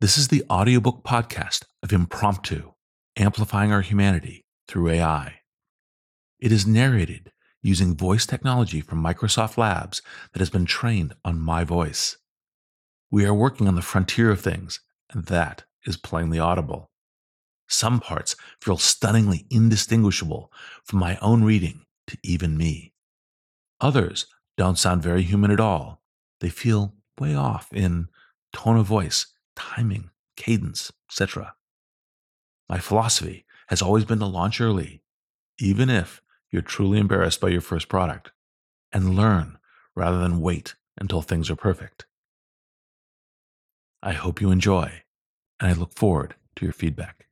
This is the audiobook podcast of Impromptu, amplifying our humanity through AI. It is narrated using voice technology from Microsoft Labs that has been trained on my voice. We are working on the frontier of things, and that is plainly audible. Some parts feel stunningly indistinguishable from my own reading to even me. Others don't sound very human at all. They feel way off in tone of voice timing, cadence, etc. My philosophy has always been to launch early, even if you're truly embarrassed by your first product, and learn rather than wait until things are perfect. I hope you enjoy, and I look forward to your feedback.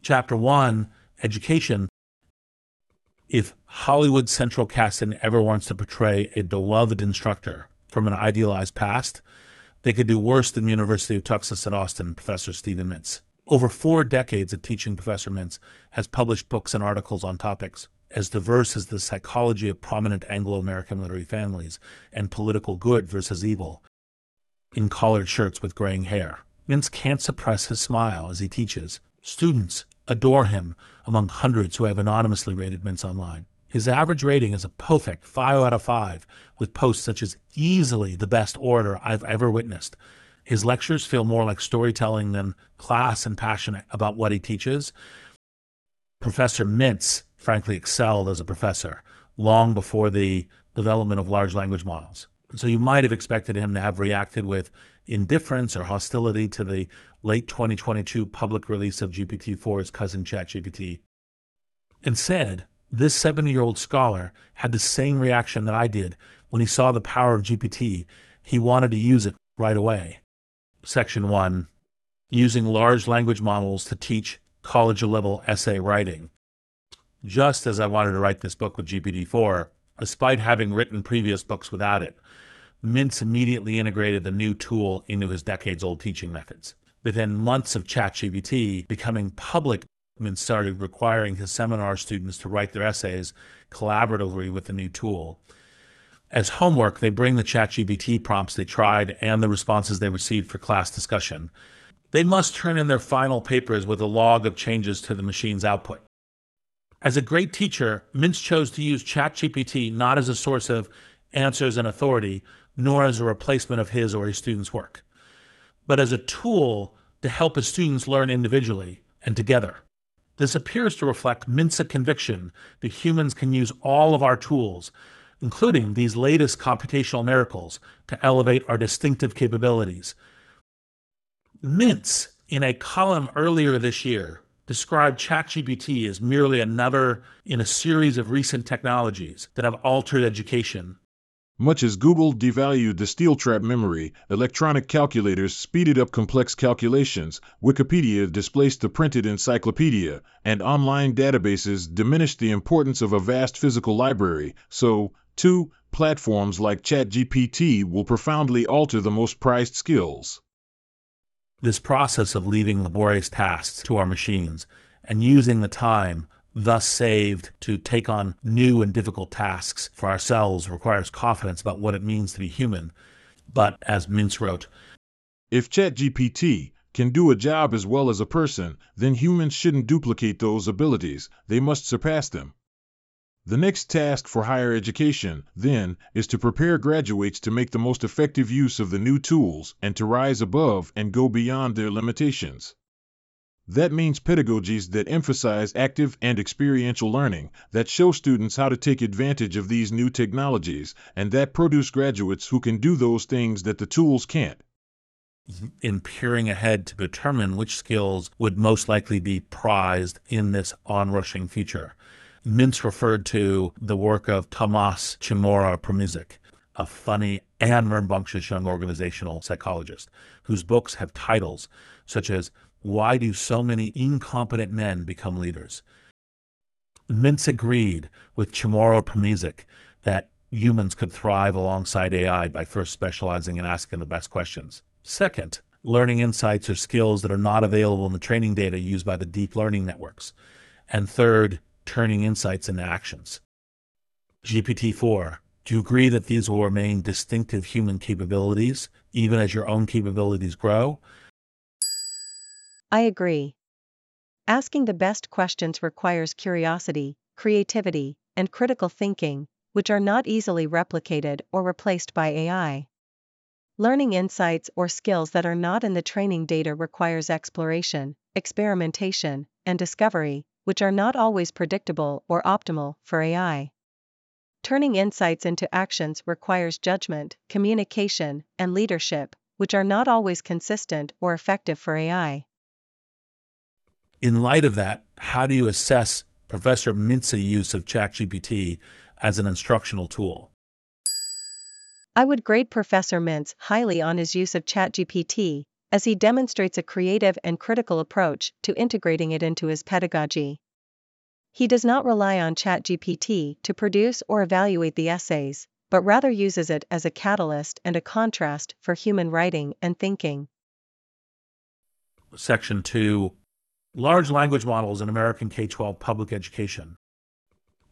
Chapter 1 Education. If Hollywood Central Casting ever wants to portray a beloved instructor from an idealized past, they could do worse than University of Texas at Austin, Professor Steven Mintz. Over four decades of teaching, Professor Mintz has published books and articles on topics as diverse as the psychology of prominent Anglo American literary families and political good versus evil in collared shirts with graying hair. Mintz can't suppress his smile as he teaches. Students adore him among hundreds who have anonymously rated Mintz online. His average rating is a perfect 5 out of 5, with posts such as easily the best orator I've ever witnessed. His lectures feel more like storytelling than class and passionate about what he teaches. Professor Mintz, frankly, excelled as a professor long before the development of large language models. So you might have expected him to have reacted with indifference or hostility to the late 2022 public release of GPT-4's cousin ChatGPT. Instead, this 70 year old scholar had the same reaction that I did when he saw the power of GPT. He wanted to use it right away. Section 1 Using large language models to teach college level essay writing. Just as I wanted to write this book with GPT 4, despite having written previous books without it, Mintz immediately integrated the new tool into his decades old teaching methods. Within months of ChatGPT becoming public and started requiring his seminar students to write their essays collaboratively with the new tool. As homework, they bring the ChatGPT prompts they tried and the responses they received for class discussion. They must turn in their final papers with a log of changes to the machine's output. As a great teacher, Mintz chose to use ChatGPT not as a source of answers and authority, nor as a replacement of his or his students' work, but as a tool to help his students learn individually and together. This appears to reflect Mintz's conviction that humans can use all of our tools, including these latest computational miracles, to elevate our distinctive capabilities. Mintz, in a column earlier this year, described ChatGPT as merely another in a series of recent technologies that have altered education much as Google devalued the steel trap memory, electronic calculators speeded up complex calculations, Wikipedia displaced the printed encyclopedia, and online databases diminished the importance of a vast physical library, so, too, platforms like ChatGPT will profoundly alter the most prized skills. This process of leaving laborious tasks to our machines and using the time thus saved to take on new and difficult tasks for ourselves requires confidence about what it means to be human. But as Mintz wrote, if ChatGPT can do a job as well as a person, then humans shouldn't duplicate those abilities, they must surpass them. The next task for higher education, then, is to prepare graduates to make the most effective use of the new tools and to rise above and go beyond their limitations. That means pedagogies that emphasize active and experiential learning, that show students how to take advantage of these new technologies, and that produce graduates who can do those things that the tools can't. In peering ahead to determine which skills would most likely be prized in this onrushing future, Mintz referred to the work of Tomas Chamorro Premuzic, a funny and rambunctious young organizational psychologist, whose books have titles such as why do so many incompetent men become leaders? Mintz agreed with Chamorro Premuzic that humans could thrive alongside AI by first specializing and asking the best questions. Second, learning insights or skills that are not available in the training data used by the deep learning networks. And third, turning insights into actions. GPT 4. Do you agree that these will remain distinctive human capabilities, even as your own capabilities grow? I agree. Asking the best questions requires curiosity, creativity, and critical thinking, which are not easily replicated or replaced by AI. Learning insights or skills that are not in the training data requires exploration, experimentation, and discovery, which are not always predictable or optimal for AI. Turning insights into actions requires judgment, communication, and leadership, which are not always consistent or effective for AI. In light of that, how do you assess Professor Mintz's use of ChatGPT as an instructional tool? I would grade Professor Mintz highly on his use of ChatGPT, as he demonstrates a creative and critical approach to integrating it into his pedagogy. He does not rely on ChatGPT to produce or evaluate the essays, but rather uses it as a catalyst and a contrast for human writing and thinking. Section 2 Large Language Models in American K 12 Public Education.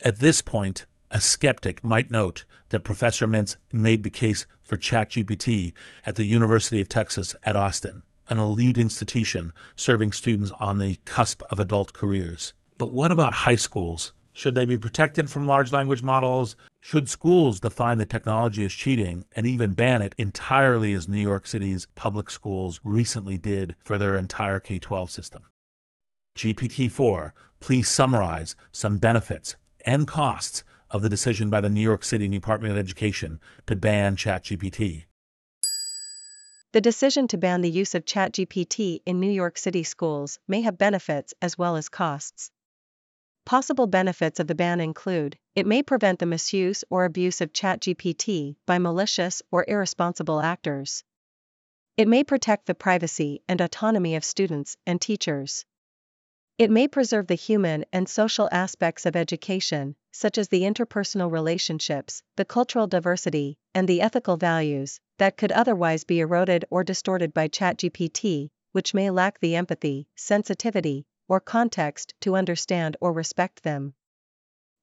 At this point, a skeptic might note that Professor Mintz made the case for ChatGPT at the University of Texas at Austin, an elite institution serving students on the cusp of adult careers. But what about high schools? Should they be protected from large language models? Should schools define the technology as cheating and even ban it entirely as New York City's public schools recently did for their entire K 12 system? GPT 4, please summarize some benefits and costs of the decision by the New York City Department of Education to ban ChatGPT. The decision to ban the use of ChatGPT in New York City schools may have benefits as well as costs. Possible benefits of the ban include it may prevent the misuse or abuse of ChatGPT by malicious or irresponsible actors. It may protect the privacy and autonomy of students and teachers. It may preserve the human and social aspects of education, such as the interpersonal relationships, the cultural diversity, and the ethical values, that could otherwise be eroded or distorted by ChatGPT, which may lack the empathy, sensitivity, or context to understand or respect them.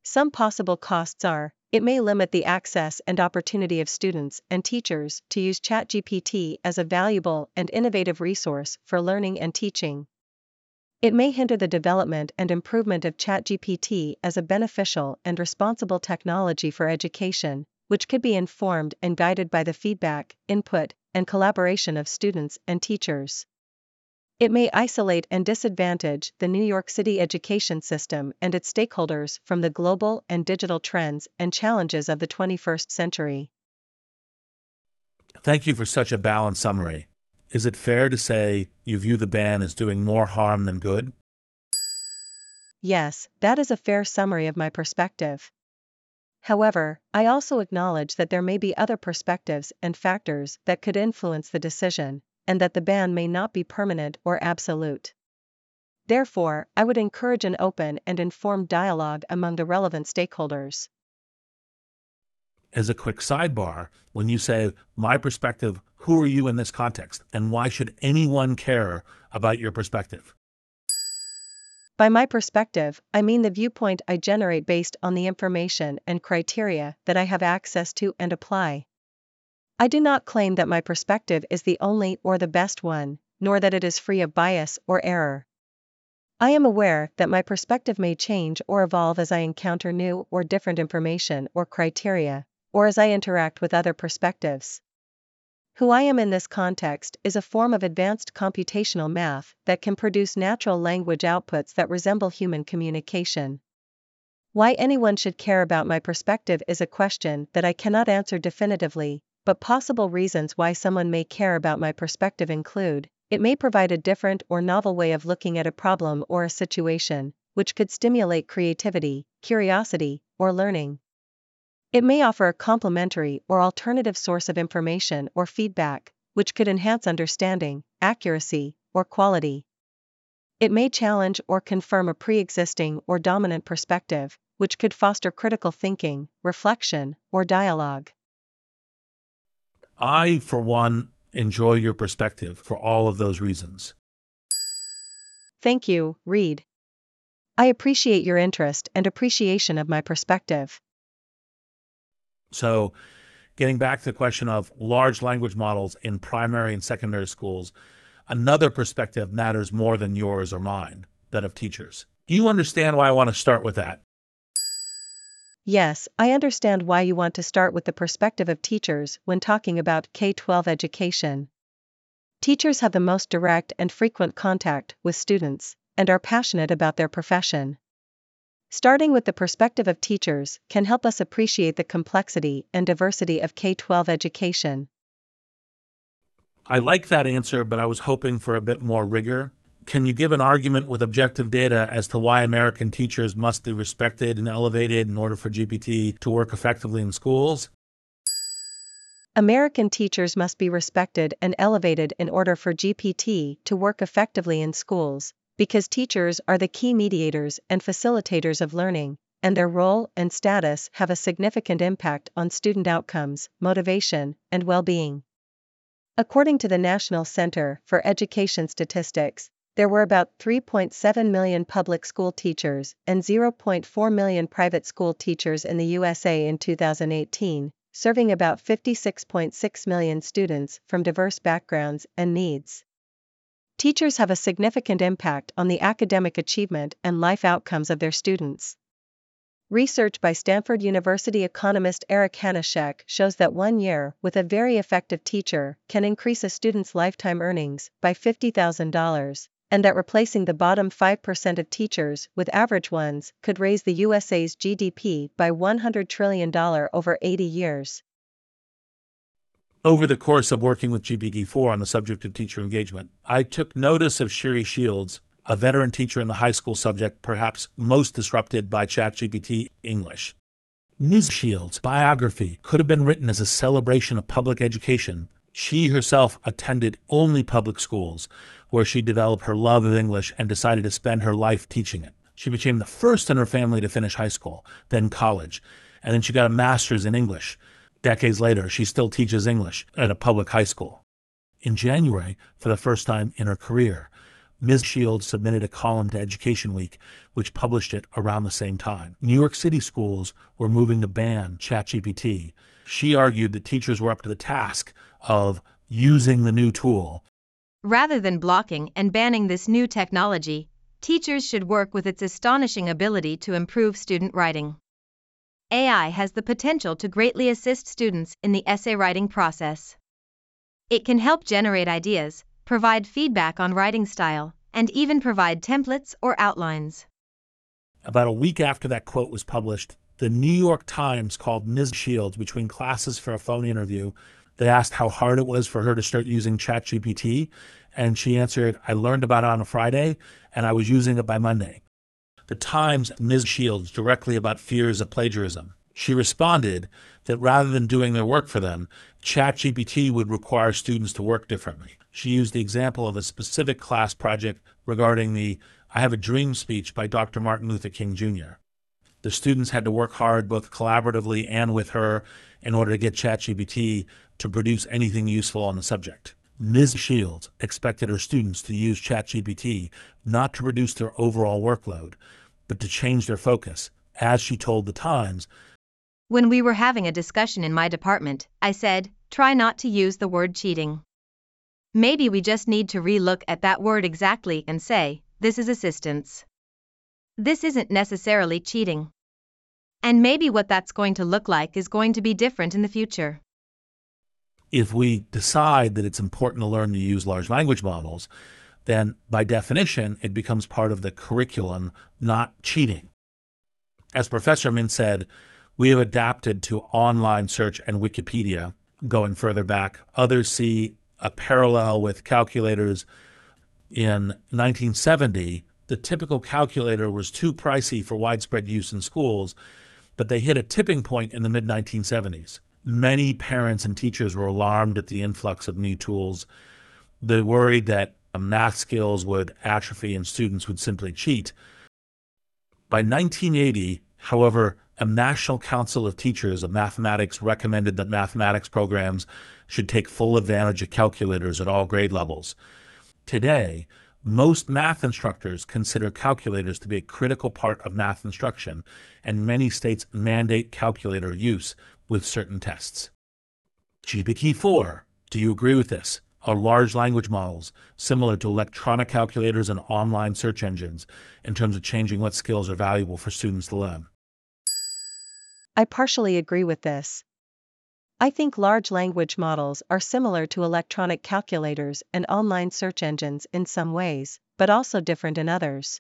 Some possible costs are it may limit the access and opportunity of students and teachers to use ChatGPT as a valuable and innovative resource for learning and teaching. It may hinder the development and improvement of ChatGPT as a beneficial and responsible technology for education, which could be informed and guided by the feedback, input, and collaboration of students and teachers. It may isolate and disadvantage the New York City education system and its stakeholders from the global and digital trends and challenges of the 21st century. Thank you for such a balanced summary. Is it fair to say you view the ban as doing more harm than good? Yes, that is a fair summary of my perspective. However, I also acknowledge that there may be other perspectives and factors that could influence the decision, and that the ban may not be permanent or absolute. Therefore, I would encourage an open and informed dialogue among the relevant stakeholders. As a quick sidebar, when you say, my perspective, who are you in this context? And why should anyone care about your perspective? By my perspective, I mean the viewpoint I generate based on the information and criteria that I have access to and apply. I do not claim that my perspective is the only or the best one, nor that it is free of bias or error. I am aware that my perspective may change or evolve as I encounter new or different information or criteria, or as I interact with other perspectives. Who I am in this context is a form of advanced computational math that can produce natural language outputs that resemble human communication. Why anyone should care about my perspective is a question that I cannot answer definitively, but possible reasons why someone may care about my perspective include it may provide a different or novel way of looking at a problem or a situation, which could stimulate creativity, curiosity, or learning. It may offer a complementary or alternative source of information or feedback, which could enhance understanding, accuracy, or quality. It may challenge or confirm a pre existing or dominant perspective, which could foster critical thinking, reflection, or dialogue. I, for one, enjoy your perspective for all of those reasons. Thank you, Reid. I appreciate your interest and appreciation of my perspective. So, getting back to the question of large language models in primary and secondary schools, another perspective matters more than yours or mine, that of teachers. Do you understand why I want to start with that? Yes, I understand why you want to start with the perspective of teachers when talking about K 12 education. Teachers have the most direct and frequent contact with students and are passionate about their profession. Starting with the perspective of teachers can help us appreciate the complexity and diversity of K 12 education. I like that answer, but I was hoping for a bit more rigor. Can you give an argument with objective data as to why American teachers must be respected and elevated in order for GPT to work effectively in schools? American teachers must be respected and elevated in order for GPT to work effectively in schools, because teachers are the key mediators and facilitators of learning, and their role and status have a significant impact on student outcomes, motivation, and well being. According to the National Center for Education Statistics, there were about 3.7 million public school teachers and 0.4 million private school teachers in the USA in 2018, serving about 56.6 million students from diverse backgrounds and needs. Teachers have a significant impact on the academic achievement and life outcomes of their students. Research by Stanford University economist Eric Hanushek shows that one year with a very effective teacher can increase a student's lifetime earnings by $50,000 and that replacing the bottom 5% of teachers with average ones could raise the USA's GDP by $100 trillion over 80 years. Over the course of working with GPT-4 on the subject of teacher engagement, I took notice of Cherie Shields, a veteran teacher in the high school subject perhaps most disrupted by ChatGPT English. Ms. Shields' biography could have been written as a celebration of public education. She herself attended only public schools, where she developed her love of English and decided to spend her life teaching it. She became the first in her family to finish high school, then college, and then she got a master's in English. Decades later, she still teaches English at a public high school. In January, for the first time in her career, Ms. Shields submitted a column to Education Week, which published it around the same time. New York City schools were moving to ban ChatGPT. She argued that teachers were up to the task of using the new tool Rather than blocking and banning this new technology, teachers should work with its astonishing ability to improve student writing. AI has the potential to greatly assist students in the essay writing process. It can help generate ideas, provide feedback on writing style, and even provide templates or outlines. About a week after that quote was published, the New York Times called Ms. Shields between classes for a phone interview they asked how hard it was for her to start using ChatGPT, and she answered, I learned about it on a Friday, and I was using it by Monday. The Times Ms. Shields directly about fears of plagiarism. She responded that rather than doing their work for them, ChatGPT would require students to work differently. She used the example of a specific class project regarding the I Have a Dream speech by Dr. Martin Luther King Jr. The students had to work hard both collaboratively and with her in order to get ChatGPT to produce anything useful on the subject. Ms. Shields expected her students to use ChatGPT not to reduce their overall workload, but to change their focus. As she told The Times, When we were having a discussion in my department, I said, try not to use the word cheating. Maybe we just need to relook at that word exactly and say, this is assistance. This isn't necessarily cheating. And maybe what that's going to look like is going to be different in the future if we decide that it's important to learn to use large language models, then by definition, it becomes part of the curriculum, not cheating. As Professor Mintz said, we have adapted to online search and Wikipedia going further back. Others see a parallel with calculators. In 1970, the typical calculator was too pricey for widespread use in schools, but they hit a tipping point in the mid 1970s many parents and teachers were alarmed at the influx of new tools. They worried that um, math skills would atrophy and students would simply cheat. By 1980, however, a National Council of Teachers of Mathematics recommended that mathematics programs should take full advantage of calculators at all grade levels. Today, most math instructors consider calculators to be a critical part of math instruction, and many states mandate calculator use with certain tests. GPT 4. Do you agree with this? are large language models, similar to electronic calculators and online search engines, in terms of changing what skills are valuable for students to learn? I partially agree with this. I think large language models are similar to electronic calculators and online search engines in some ways, but also different in others.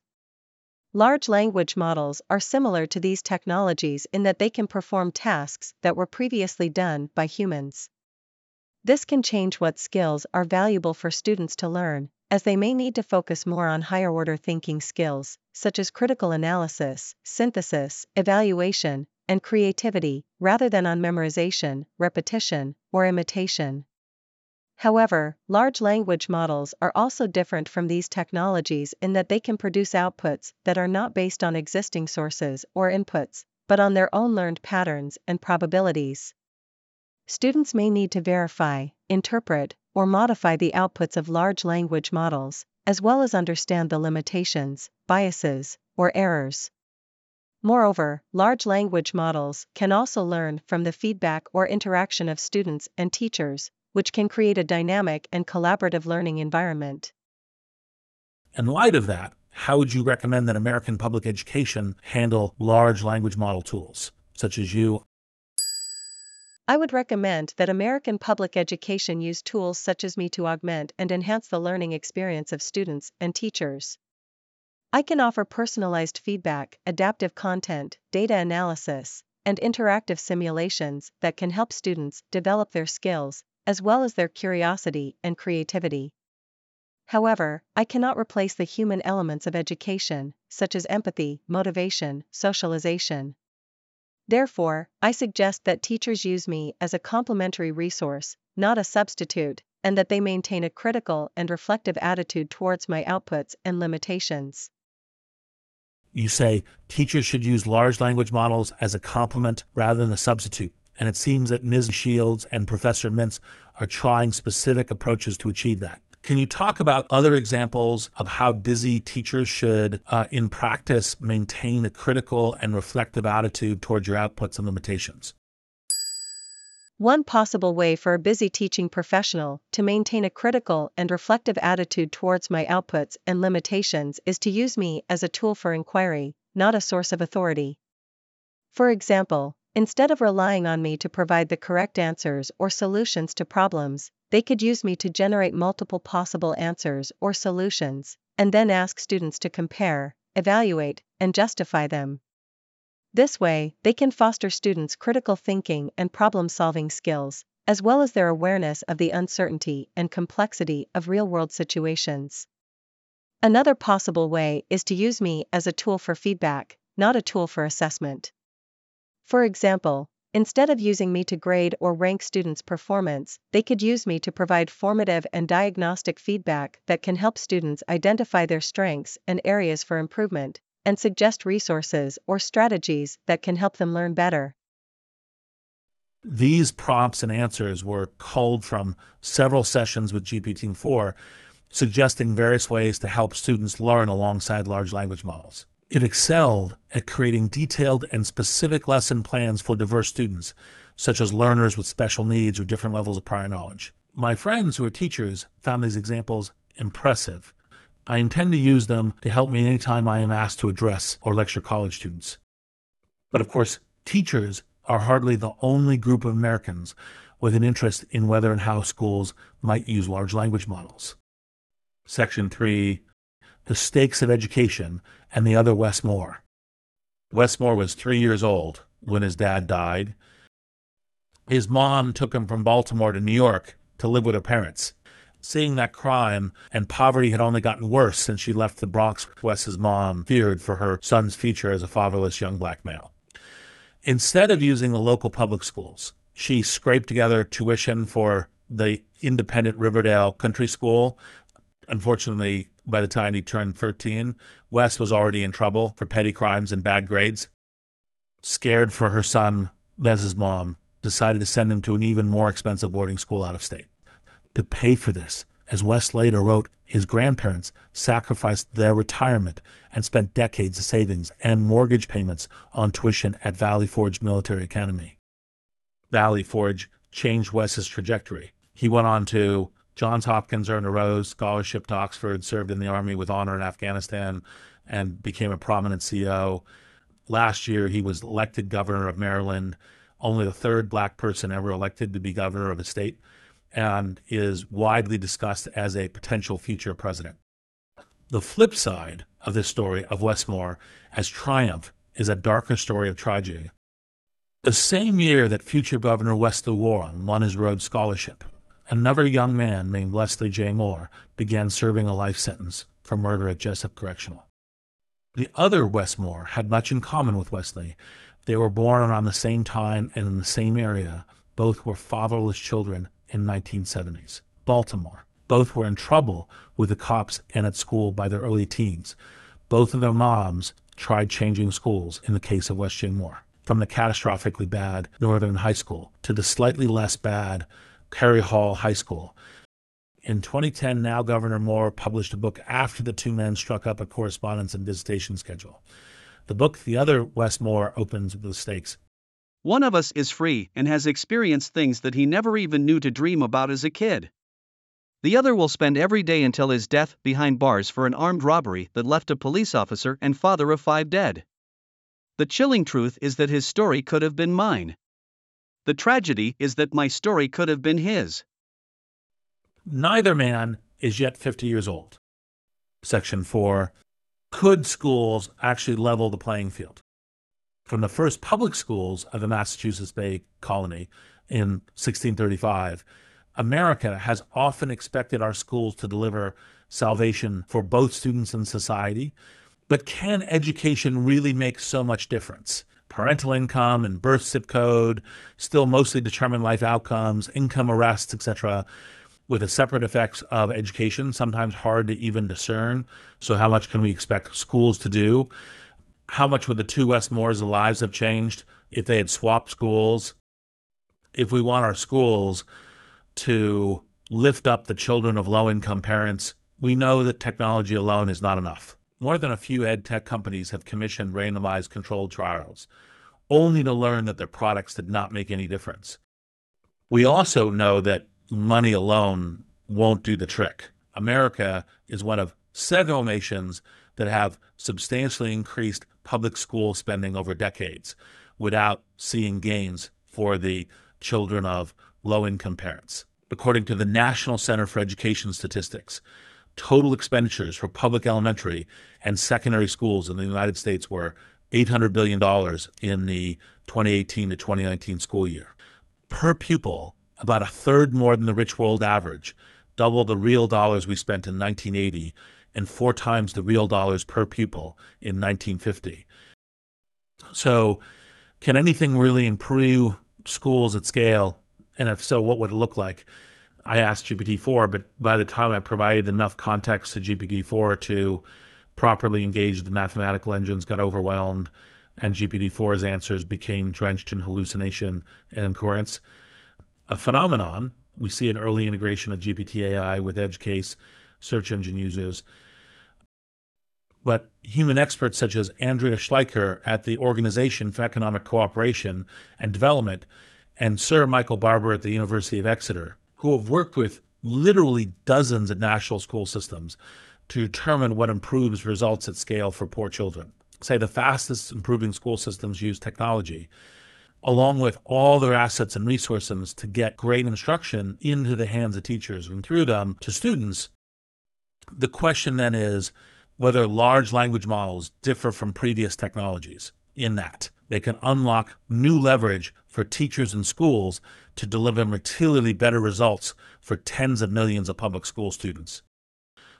Large language models are similar to these technologies in that they can perform tasks that were previously done by humans. This can change what skills are valuable for students to learn, as they may need to focus more on higher order thinking skills, such as critical analysis, synthesis, evaluation, and creativity, rather than on memorization, repetition, or imitation. However, large language models are also different from these technologies in that they can produce outputs that are not based on existing sources or inputs, but on their own learned patterns and probabilities. Students may need to verify, interpret, or modify the outputs of large language models, as well as understand the limitations, biases, or errors. Moreover, large language models can also learn from the feedback or interaction of students and teachers, which can create a dynamic and collaborative learning environment. In light of that, how would you recommend that American public education handle large language model tools, such as you? I would recommend that American public education use tools such as me to augment and enhance the learning experience of students and teachers. I can offer personalized feedback, adaptive content, data analysis, and interactive simulations that can help students develop their skills, as well as their curiosity and creativity. However, I cannot replace the human elements of education, such as empathy, motivation, socialization. Therefore, I suggest that teachers use me as a complementary resource, not a substitute, and that they maintain a critical and reflective attitude towards my outputs and limitations you say teachers should use large language models as a complement rather than a substitute. And it seems that Ms. Shields and Professor Mintz are trying specific approaches to achieve that. Can you talk about other examples of how busy teachers should, uh, in practice, maintain a critical and reflective attitude towards your outputs and limitations? One possible way for a busy teaching professional to maintain a critical and reflective attitude towards my outputs and limitations is to use me as a tool for inquiry, not a source of authority. For example, instead of relying on me to provide the correct answers or solutions to problems, they could use me to generate multiple possible answers or solutions, and then ask students to compare, evaluate, and justify them. This way, they can foster students' critical thinking and problem solving skills, as well as their awareness of the uncertainty and complexity of real world situations. Another possible way is to use me as a tool for feedback, not a tool for assessment. For example, instead of using me to grade or rank students' performance, they could use me to provide formative and diagnostic feedback that can help students identify their strengths and areas for improvement, and suggest resources or strategies that can help them learn better. These prompts and answers were culled from several sessions with GPT-4, suggesting various ways to help students learn alongside large language models. It excelled at creating detailed and specific lesson plans for diverse students, such as learners with special needs or different levels of prior knowledge. My friends who are teachers found these examples impressive I intend to use them to help me anytime I am asked to address or lecture college students. But of course, teachers are hardly the only group of Americans with an interest in whether and how schools might use large language models. Section 3 The Stakes of Education and the Other Wes Moore. Westmore was three years old when his dad died. His mom took him from Baltimore to New York to live with her parents seeing that crime and poverty had only gotten worse since she left the Bronx, Wes's mom feared for her son's future as a fatherless young black male. Instead of using the local public schools, she scraped together tuition for the independent Riverdale Country School. Unfortunately, by the time he turned 13, Wes was already in trouble for petty crimes and bad grades. Scared for her son, Wes's mom decided to send him to an even more expensive boarding school out of state to pay for this. As Wes later wrote, his grandparents sacrificed their retirement and spent decades of savings and mortgage payments on tuition at Valley Forge Military Academy. Valley Forge changed Wes's trajectory. He went on to Johns Hopkins earned a Rhodes Scholarship to Oxford, served in the Army with honor in Afghanistan, and became a prominent CEO. Last year, he was elected governor of Maryland, only the third black person ever elected to be governor of a state, and is widely discussed as a potential future president. The flip side of this story of Wes Moore as triumph is a darker story of tragedy. The same year that future Governor Wesley Warren won his Rhodes Scholarship, another young man named Wesley J. Moore began serving a life sentence for murder at Jessup Correctional. The other Wes Moore had much in common with Wesley. They were born around the same time and in the same area. Both were fatherless children in 1970s. Baltimore. Both were in trouble with the cops and at school by their early teens. Both of their moms tried changing schools in the case of Wes J. Moore, from the catastrophically bad Northern High School to the slightly less bad Perry Hall High School. In 2010, now Governor Moore published a book after the two men struck up a correspondence and visitation schedule. The book, The Other Wes Moore, opens with the stakes. One of us is free and has experienced things that he never even knew to dream about as a kid. The other will spend every day until his death behind bars for an armed robbery that left a police officer and father of five dead. The chilling truth is that his story could have been mine. The tragedy is that my story could have been his. Neither man is yet 50 years old. Section 4 Could schools actually level the playing field? From the first public schools of the Massachusetts Bay Colony in 1635, America has often expected our schools to deliver salvation for both students and society. But can education really make so much difference? Parental income and birth zip code still mostly determine life outcomes, income arrests, etc., with the separate effects of education, sometimes hard to even discern. So, how much can we expect schools to do? How much would the two Wes Moores' lives have changed if they had swapped schools? If we want our schools to lift up the children of low income parents, we know that technology alone is not enough. More than a few ed tech companies have commissioned randomized controlled trials, only to learn that their products did not make any difference. We also know that money alone won't do the trick. America is one of several nations that have substantially increased public school spending over decades without seeing gains for the children of low income parents. According to the National Center for Education Statistics, total expenditures for public elementary and secondary schools in the United States were $800 billion in the 2018 to 2019 school year. Per pupil, about a third more than the rich world average, double the real dollars we spent in 1980, and four times the real dollars per pupil in 1950. So, can anything really improve schools at scale? And if so, what would it look like? I asked GPT-4, but by the time I provided enough context to GPT-4 to properly engage the mathematical engines, got overwhelmed, and GPT-4's answers became drenched in hallucination and incoherence. A phenomenon we see an early integration of GPT AI with edge case search engine users. But human experts such as Andreas Schleicher at the Organization for Economic Cooperation and Development and Sir Michael Barber at the University of Exeter who have worked with literally dozens of national school systems to determine what improves results at scale for poor children. Say the fastest improving school systems use technology, along with all their assets and resources to get great instruction into the hands of teachers and through them to students. The question then is whether large language models differ from previous technologies in that they can unlock new leverage for teachers and schools to deliver materially better results for tens of millions of public school students.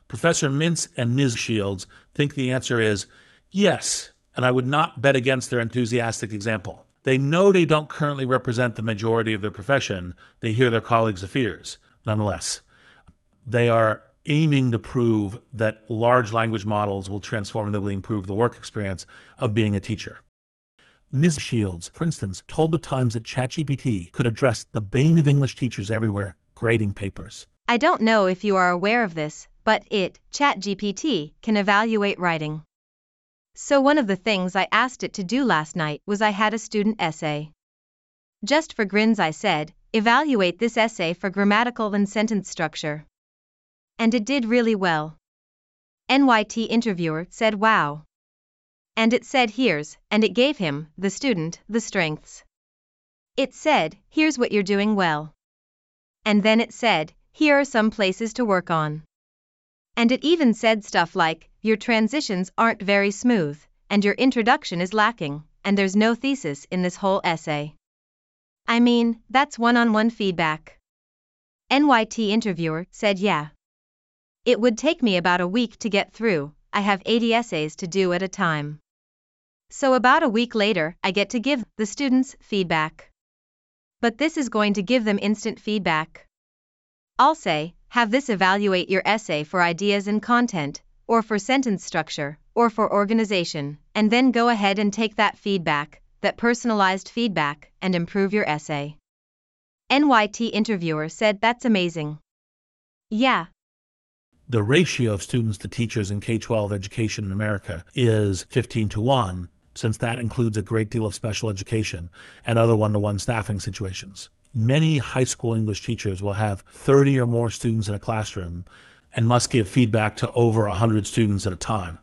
Professor Mintz and Ms. Shields think the answer is yes, and I would not bet against their enthusiastic example. They know they don't currently represent the majority of their profession, they hear their colleagues' fears. Nonetheless, they are aiming to prove that large language models will transformatively improve the work experience of being a teacher. Ms. Shields, for instance, told the Times that ChatGPT could address the bane of English teachers everywhere grading papers. I don't know if you are aware of this, but it, ChatGPT, can evaluate writing. So, one of the things I asked it to do last night was I had a student essay. Just for grins, I said, Evaluate this essay for grammatical and sentence structure. And it did really well. NYT interviewer said wow. And it said here's, and it gave him, the student, the strengths. It said, here's what you're doing well. And then it said, here are some places to work on. And it even said stuff like, your transitions aren't very smooth, and your introduction is lacking, and there's no thesis in this whole essay. I mean, that's one on one feedback. NYT interviewer said, Yeah. It would take me about a week to get through, I have 80 essays to do at a time. So, about a week later, I get to give the students feedback. But this is going to give them instant feedback. I'll say, have this evaluate your essay for ideas and content, or for sentence structure, or for organization, and then go ahead and take that feedback, that personalized feedback, and improve your essay. NYT interviewer said that's amazing. Yeah. The ratio of students to teachers in K 12 education in America is 15 to 1, since that includes a great deal of special education and other one to one staffing situations many high school English teachers will have 30 or more students in a classroom and must give feedback to over 100 students at a time.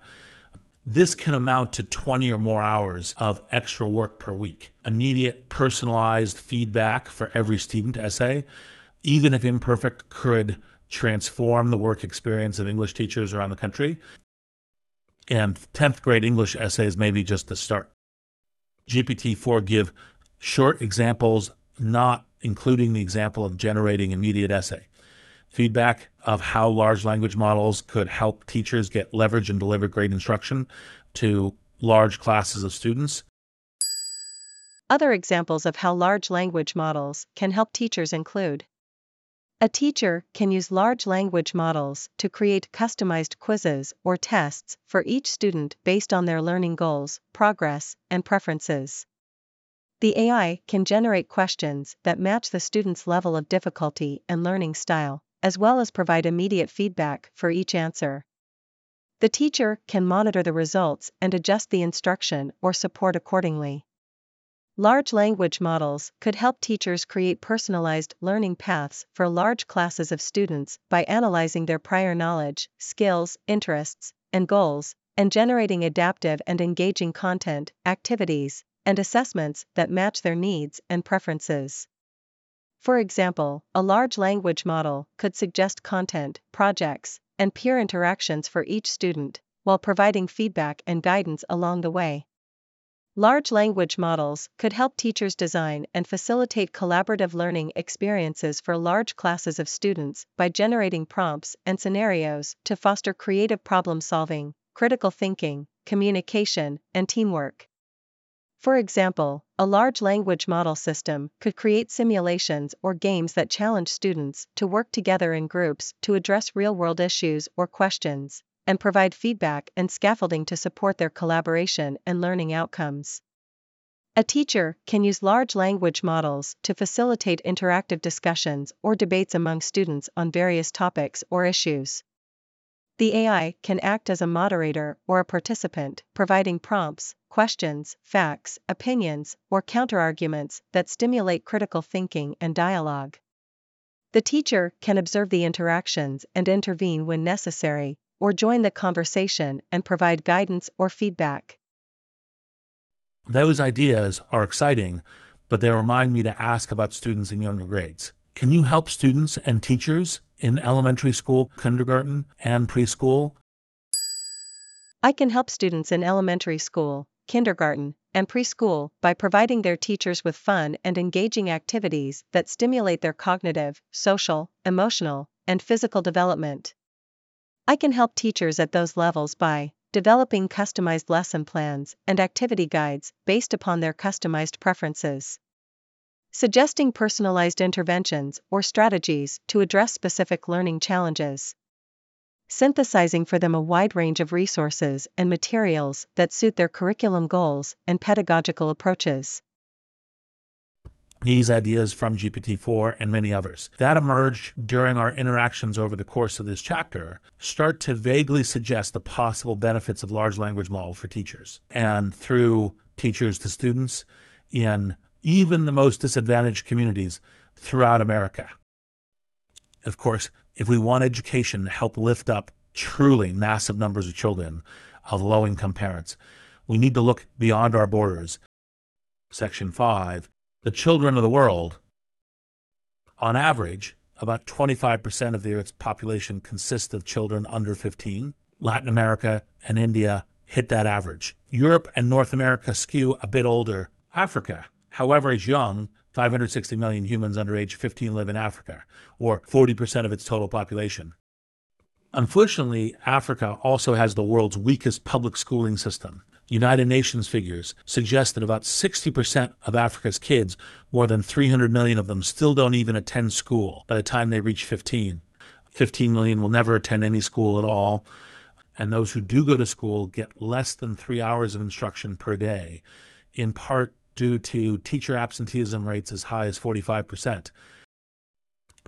This can amount to 20 or more hours of extra work per week. Immediate personalized feedback for every student essay, even if imperfect, could transform the work experience of English teachers around the country. And 10th grade English essays may be just the start. GPT 4 give short examples, not including the example of generating immediate essay. Feedback of how large language models could help teachers get leverage and deliver great instruction to large classes of students. Other examples of how large language models can help teachers include a teacher can use large language models to create customized quizzes or tests for each student based on their learning goals, progress, and preferences. The AI can generate questions that match the student's level of difficulty and learning style, as well as provide immediate feedback for each answer. The teacher can monitor the results and adjust the instruction or support accordingly. Large language models could help teachers create personalized learning paths for large classes of students by analyzing their prior knowledge, skills, interests, and goals, and generating adaptive and engaging content, activities, and assessments that match their needs and preferences. For example, a large language model could suggest content, projects, and peer interactions for each student, while providing feedback and guidance along the way. Large language models could help teachers design and facilitate collaborative learning experiences for large classes of students by generating prompts and scenarios to foster creative problem solving, critical thinking, communication, and teamwork. For example, a large language model system could create simulations or games that challenge students to work together in groups to address real world issues or questions, and provide feedback and scaffolding to support their collaboration and learning outcomes. A teacher can use large language models to facilitate interactive discussions or debates among students on various topics or issues. The AI can act as a moderator or a participant, providing prompts, questions, facts, opinions, or counterarguments that stimulate critical thinking and dialogue. The teacher can observe the interactions and intervene when necessary, or join the conversation and provide guidance or feedback. Those ideas are exciting, but they remind me to ask about students in younger grades. Can you help students and teachers in elementary school, kindergarten, and preschool? I can help students in elementary school, kindergarten, and preschool by providing their teachers with fun and engaging activities that stimulate their cognitive, social, emotional, and physical development. I can help teachers at those levels by developing customized lesson plans and activity guides based upon their customized preferences suggesting personalized interventions or strategies to address specific learning challenges. Synthesizing for them a wide range of resources and materials that suit their curriculum goals and pedagogical approaches. These ideas from GPT 4 and many others that emerged during our interactions over the course of this chapter start to vaguely suggest the possible benefits of large language models for teachers and through teachers to students in even the most disadvantaged communities, throughout America. Of course, if we want education to help lift up truly massive numbers of children of low income parents, we need to look beyond our borders. Section 5 The children of the world, on average, about 25% of the Earth's population consists of children under 15. Latin America and India hit that average. Europe and North America skew a bit older. Africa, however, is young. 560 million humans under age 15 live in Africa, or 40% of its total population. Unfortunately, Africa also has the world's weakest public schooling system. United Nations figures suggest that about 60% of Africa's kids, more than 300 million of them, still don't even attend school by the time they reach 15. 15 million will never attend any school at all, and those who do go to school get less than three hours of instruction per day, in part due to teacher absenteeism rates as high as 45%.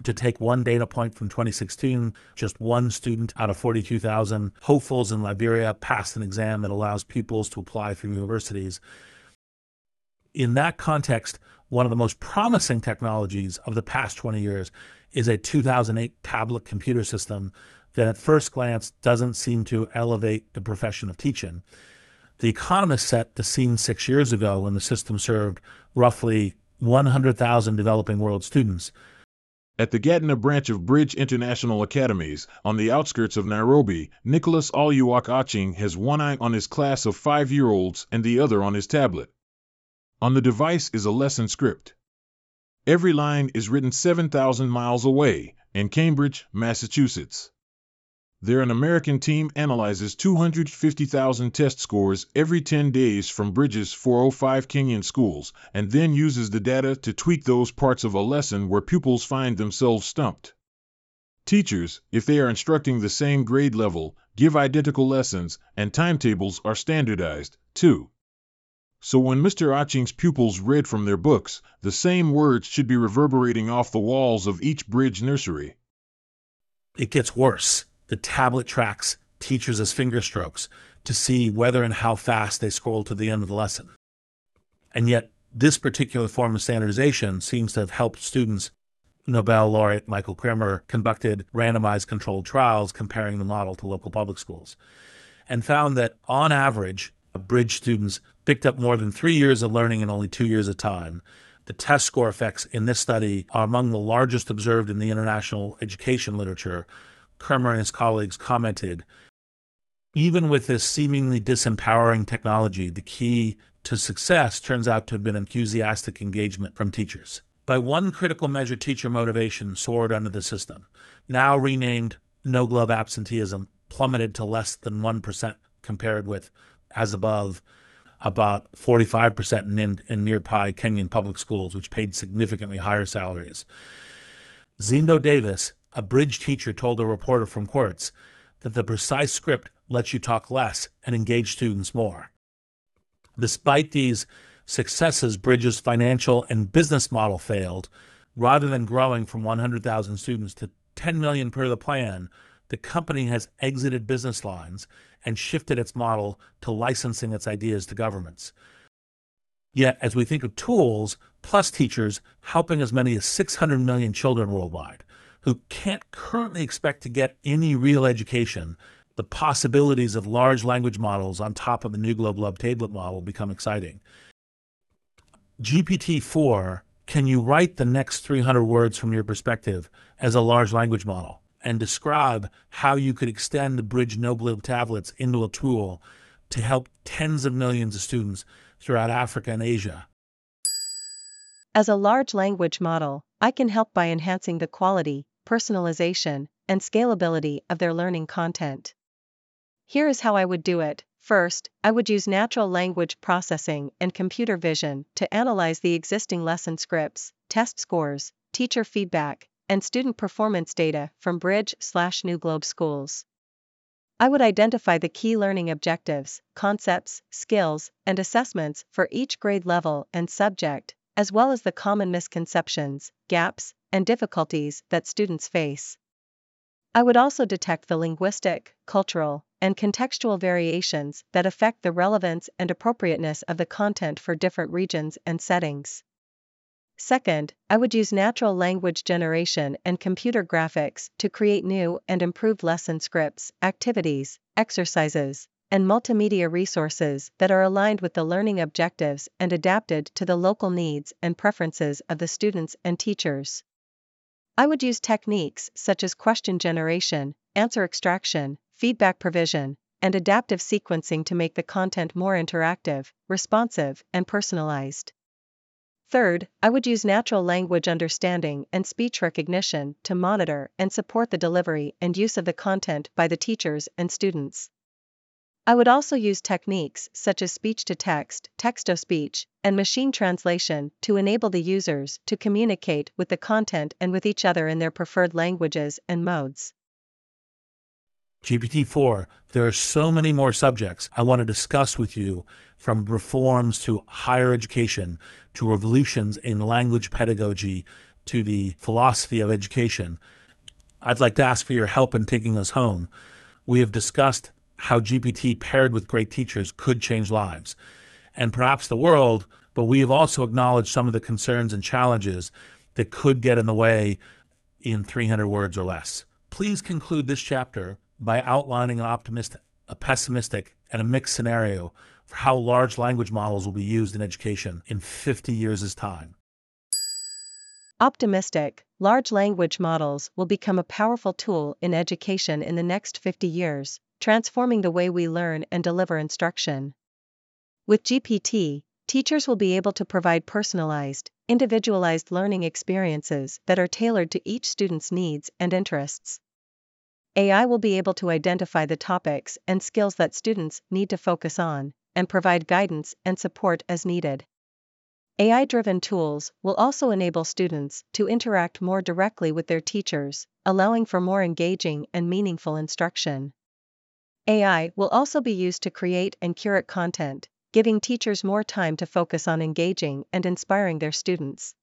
To take one data point from 2016, just one student out of 42,000 hopefuls in Liberia passed an exam that allows pupils to apply for universities. In that context, one of the most promising technologies of the past 20 years is a 2008 tablet computer system that at first glance doesn't seem to elevate the profession of teaching. The Economist set the scene six years ago when the system served roughly 100,000 developing world students. At the Gatuna branch of Bridge International Academies, on the outskirts of Nairobi, Nicholas Oluwak Aching has one eye on his class of five year olds and the other on his tablet. On the device is a lesson script. Every line is written 7,000 miles away, in Cambridge, Massachusetts. There, an American team analyzes 250,000 test scores every 10 days from Bridges 405 Kenyan schools, and then uses the data to tweak those parts of a lesson where pupils find themselves stumped. Teachers, if they are instructing the same grade level, give identical lessons, and timetables are standardized, too. So when Mr. Aching's pupils read from their books, the same words should be reverberating off the walls of each bridge nursery. It gets worse the tablet tracks teachers as finger strokes to see whether and how fast they scroll to the end of the lesson. And yet, this particular form of standardization seems to have helped students. Nobel laureate Michael Kremer conducted randomized controlled trials comparing the model to local public schools and found that, on average, bridge students picked up more than three years of learning in only two years of time. The test score effects in this study are among the largest observed in the international education literature, Kremer and his colleagues commented even with this seemingly disempowering technology, the key to success turns out to have been enthusiastic engagement from teachers. By one critical measure, teacher motivation soared under the system. Now renamed New Globe absenteeism plummeted to less than 1% compared with, as above, about 45% in, in nearby Kenyan public schools, which paid significantly higher salaries. Zindo Davis, a bridge teacher told a reporter from Quartz that the precise script lets you talk less and engage students more. Despite these successes, Bridge's financial and business model failed. Rather than growing from 100,000 students to 10 million per the plan, the company has exited business lines and shifted its model to licensing its ideas to governments. Yet, as we think of tools plus teachers helping as many as 600 million children worldwide, who can't currently expect to get any real education, the possibilities of large language models on top of the new Globe Love tablet model become exciting. GPT 4 can you write the next 300 words from your perspective as a large language model and describe how you could extend the Bridge New Globe tablets into a tool to help tens of millions of students throughout Africa and Asia? As a large language model, I can help by enhancing the quality, personalization, and scalability of their learning content. Here is how I would do it. First, I would use natural language processing and computer vision to analyze the existing lesson scripts, test scores, teacher feedback, and student performance data from Bridge slash New Globe schools. I would identify the key learning objectives, concepts, skills, and assessments for each grade level and subject, as well as the common misconceptions, gaps, and difficulties that students face. I would also detect the linguistic, cultural, and contextual variations that affect the relevance and appropriateness of the content for different regions and settings. Second, I would use natural language generation and computer graphics to create new and improved lesson scripts, activities, exercises, and multimedia resources that are aligned with the learning objectives and adapted to the local needs and preferences of the students and teachers. I would use techniques such as question generation, answer extraction, feedback provision, and adaptive sequencing to make the content more interactive, responsive, and personalized. Third, I would use natural language understanding and speech recognition to monitor and support the delivery and use of the content by the teachers and students. I would also use techniques such as speech to text, text to speech, and machine translation to enable the users to communicate with the content and with each other in their preferred languages and modes. GPT 4, there are so many more subjects I want to discuss with you, from reforms to higher education, to revolutions in language pedagogy, to the philosophy of education. I'd like to ask for your help in taking us home. We have discussed how GPT paired with great teachers could change lives and perhaps the world, but we have also acknowledged some of the concerns and challenges that could get in the way in 300 words or less. Please conclude this chapter by outlining an optimistic, a pessimistic, and a mixed scenario for how large language models will be used in education in 50 years' time. Optimistic, large language models will become a powerful tool in education in the next 50 years, transforming the way we learn and deliver instruction. With GPT, teachers will be able to provide personalized, individualized learning experiences that are tailored to each student's needs and interests. AI will be able to identify the topics and skills that students need to focus on, and provide guidance and support as needed. AI driven tools will also enable students to interact more directly with their teachers, allowing for more engaging and meaningful instruction. AI will also be used to create and curate content, giving teachers more time to focus on engaging and inspiring their students.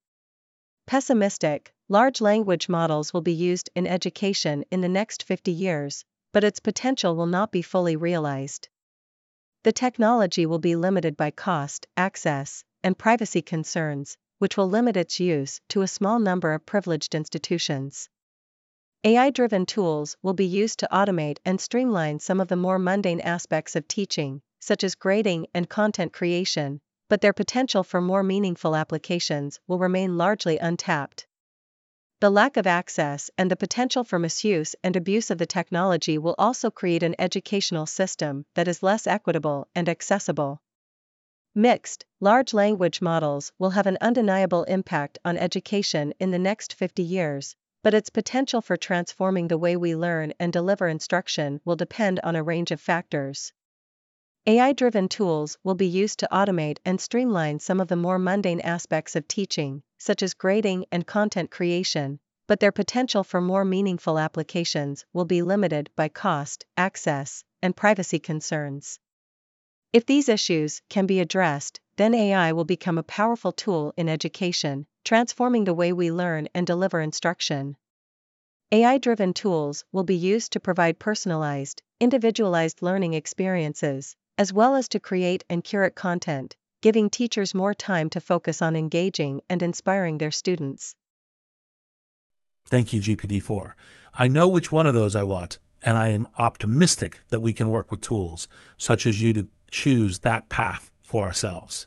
Pessimistic, large language models will be used in education in the next 50 years, but its potential will not be fully realized. The technology will be limited by cost, access, and privacy concerns, which will limit its use to a small number of privileged institutions. AI driven tools will be used to automate and streamline some of the more mundane aspects of teaching, such as grading and content creation, but their potential for more meaningful applications will remain largely untapped. The lack of access and the potential for misuse and abuse of the technology will also create an educational system that is less equitable and accessible. Mixed, large language models will have an undeniable impact on education in the next 50 years, but its potential for transforming the way we learn and deliver instruction will depend on a range of factors. AI driven tools will be used to automate and streamline some of the more mundane aspects of teaching, such as grading and content creation, but their potential for more meaningful applications will be limited by cost, access, and privacy concerns. If these issues can be addressed, then AI will become a powerful tool in education, transforming the way we learn and deliver instruction. AI driven tools will be used to provide personalized, individualized learning experiences, as well as to create and curate content, giving teachers more time to focus on engaging and inspiring their students. Thank you, GPT-4. I know which one of those I want, and I am optimistic that we can work with tools such as you to choose that path for ourselves.